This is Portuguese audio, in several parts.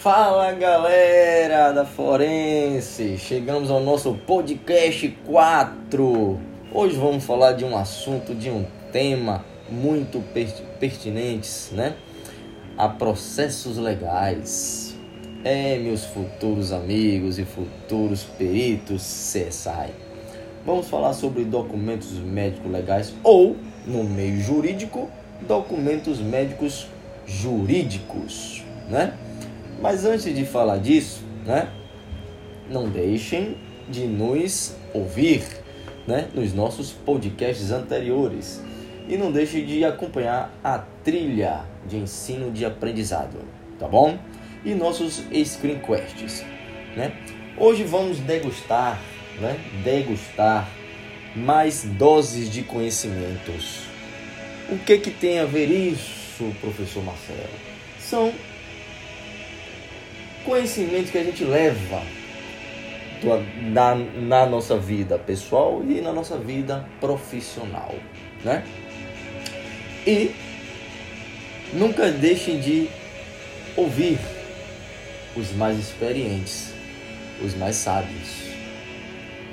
Fala galera da Forense, chegamos ao nosso podcast 4. Hoje vamos falar de um assunto, de um tema muito pertinentes, né? A processos legais. É, meus futuros amigos e futuros peritos CSI. Vamos falar sobre documentos médicos legais ou, no meio jurídico, documentos médicos jurídicos, né? Mas antes de falar disso, né? Não deixem de nos ouvir, né? Nos nossos podcasts anteriores. E não deixe de acompanhar a trilha de ensino de aprendizado, tá bom? E nossos screencasts, né? Hoje vamos degustar, né? Degustar mais doses de conhecimentos. O que que tem a ver isso, professor Marcelo? São conhecimentos que a gente leva na, na nossa vida pessoal e na nossa vida profissional, né? E nunca deixem de ouvir os mais experientes, os mais sábios,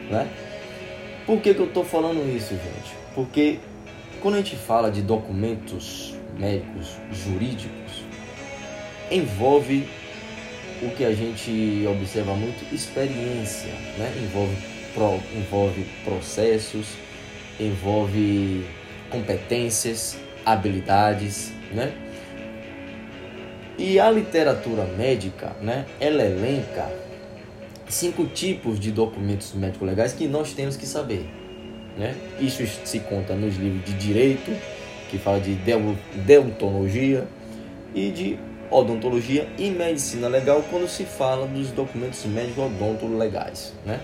né? Por que, que eu estou falando isso, gente? Porque quando a gente fala de documentos médicos jurídicos, envolve o que a gente observa muito experiência, né? envolve, pro, envolve processos, envolve competências, habilidades, né? E a literatura médica, né, ela elenca cinco tipos de documentos médicos legais que nós temos que saber, né? Isso se conta nos livros de direito, que fala de deontologia e de odontologia e medicina legal quando se fala dos documentos médicos odontológicos legais, né?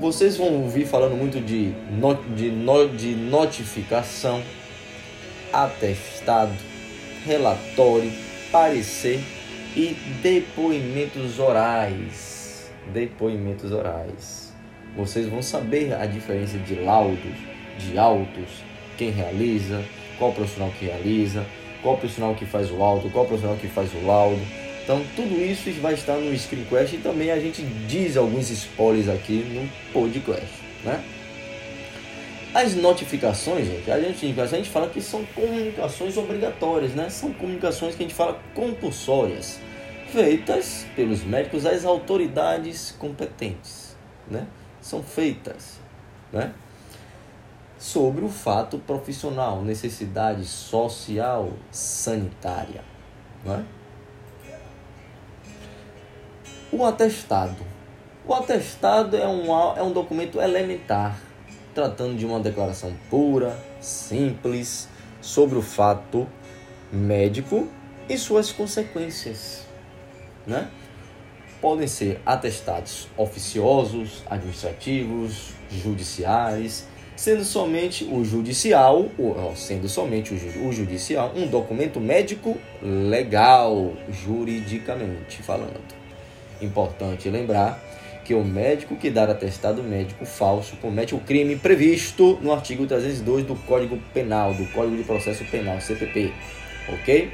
Vocês vão ouvir falando muito de, not, de, de notificação, atestado, relatório, parecer e depoimentos orais. Depoimentos orais. Vocês vão saber a diferença de laudos, de autos, quem realiza, qual profissional que realiza, qual profissional que faz o auto, qual profissional que faz o laudo. Então tudo isso vai estar no ScreenQuest e também a gente diz alguns spoilers aqui no podcast, né? As notificações, gente, a gente, a gente fala que são comunicações obrigatórias, né? São comunicações que a gente fala compulsórias, feitas pelos médicos às autoridades competentes, né? São feitas, né? Sobre o fato profissional, necessidade social, sanitária, né? O atestado. O atestado é um, é um documento elementar, tratando de uma declaração pura, simples, sobre o fato médico e suas consequências. Né? Podem ser atestados oficiosos, administrativos, judiciais, sendo somente o judicial, sendo somente o judicial, um documento médico legal, juridicamente falando. Importante lembrar que o médico que dar atestado médico falso comete o crime previsto no artigo 302 do Código Penal, do Código de Processo Penal, CPP, ok?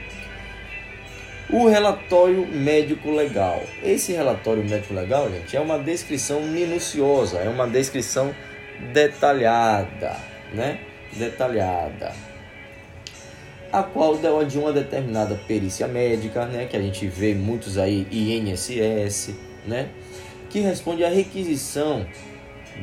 O relatório médico legal. Esse relatório médico legal, gente, é uma descrição minuciosa, é uma descrição detalhada, né? Detalhada a qual de uma determinada perícia médica, né, que a gente vê muitos aí INSS, né, que responde à requisição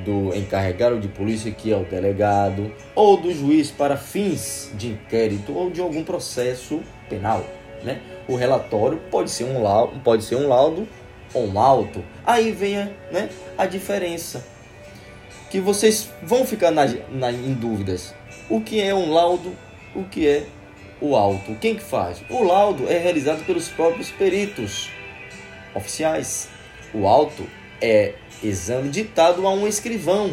do encarregado de polícia, que é o delegado, ou do juiz para fins de inquérito ou de algum processo penal, né? O relatório pode ser um laudo, pode ser um laudo ou um auto. Aí vem né, a diferença que vocês vão ficar na, na, em dúvidas. O que é um laudo? O que é o auto. Quem que faz? O laudo é realizado pelos próprios peritos oficiais. O auto é exame ditado a um escrivão,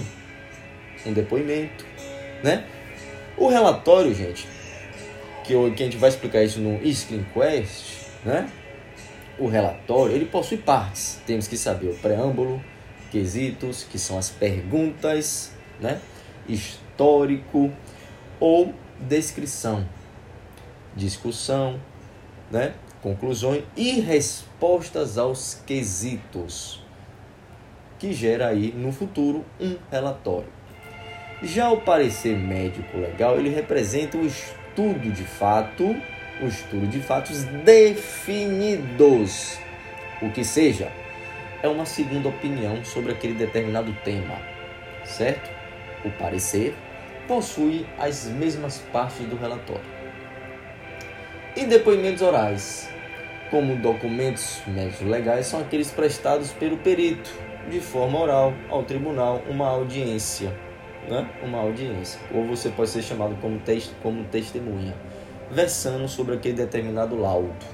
um depoimento, né? O relatório, gente, que, eu, que a gente vai explicar isso no Screen Quest, né? O relatório, ele possui partes. Temos que saber o preâmbulo, quesitos, que são as perguntas, né? Histórico ou descrição discussão, né? conclusões e respostas aos quesitos, que gera aí no futuro um relatório. Já o parecer médico legal, ele representa o estudo de fato, o estudo de fatos definidos, o que seja, é uma segunda opinião sobre aquele determinado tema, certo? O parecer possui as mesmas partes do relatório. E depoimentos orais, como documentos médicos legais, são aqueles prestados pelo perito de forma oral ao tribunal, uma audiência, né? Uma audiência, ou você pode ser chamado como, test, como testemunha, versando sobre aquele determinado laudo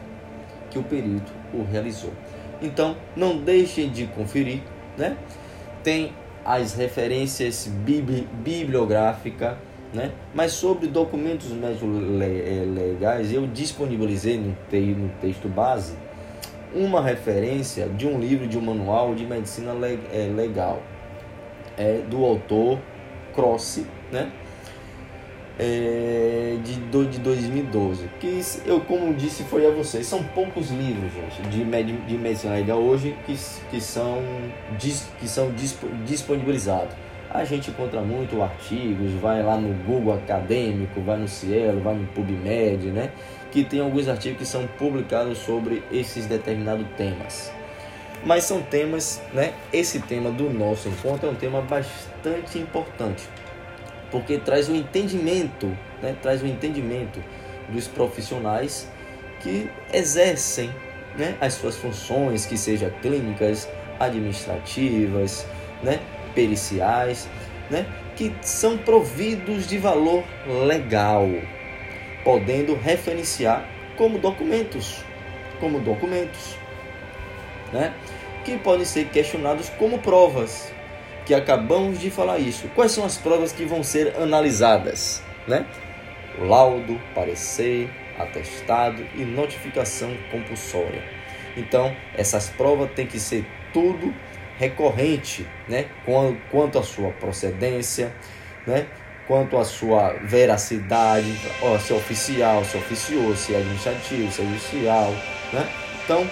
que o perito o realizou. Então, não deixem de conferir, né? Tem as referências bibliográficas né? Mas sobre documentos médicos eh, legais, eu disponibilizei no, te no texto base uma referência de um livro de um manual de medicina eh, legal é, do autor Cross, né? É, de, de 2012. Que eu, como disse, foi a vocês. São poucos livros, gente, de, med, de medicina legal hoje que, que são, que são disponibilizados a gente encontra muito artigos, vai lá no Google Acadêmico, vai no Cielo, vai no PubMed, né? Que tem alguns artigos que são publicados sobre esses determinados temas. Mas são temas, né? Esse tema do nosso encontro é um tema bastante importante, porque traz um entendimento, né? Traz um entendimento dos profissionais que exercem, né? As suas funções, que sejam clínicas, administrativas, né? periciais, né, que são providos de valor legal, podendo referenciar como documentos, como documentos, né, que podem ser questionados como provas, que acabamos de falar isso. Quais são as provas que vão ser analisadas, né? Laudo, parecer, atestado e notificação compulsória. Então, essas provas têm que ser tudo recorrente, né? quanto à sua procedência, né? quanto à sua veracidade, se é oficial, se é oficioso, se é administrativo, se é judicial. Né? Então,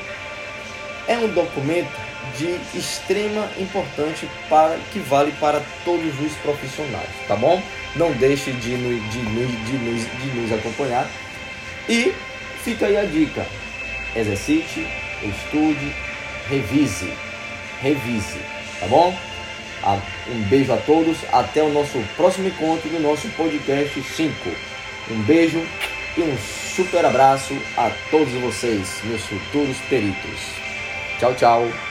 é um documento de extrema importância para que vale para todos os profissionais, tá bom? Não deixe de, de, de, nos, de nos acompanhar e fica aí a dica: exercite, estude, revise revise, tá bom? Um beijo a todos, até o nosso próximo encontro do nosso podcast 5. Um beijo e um super abraço a todos vocês, meus futuros peritos. Tchau, tchau.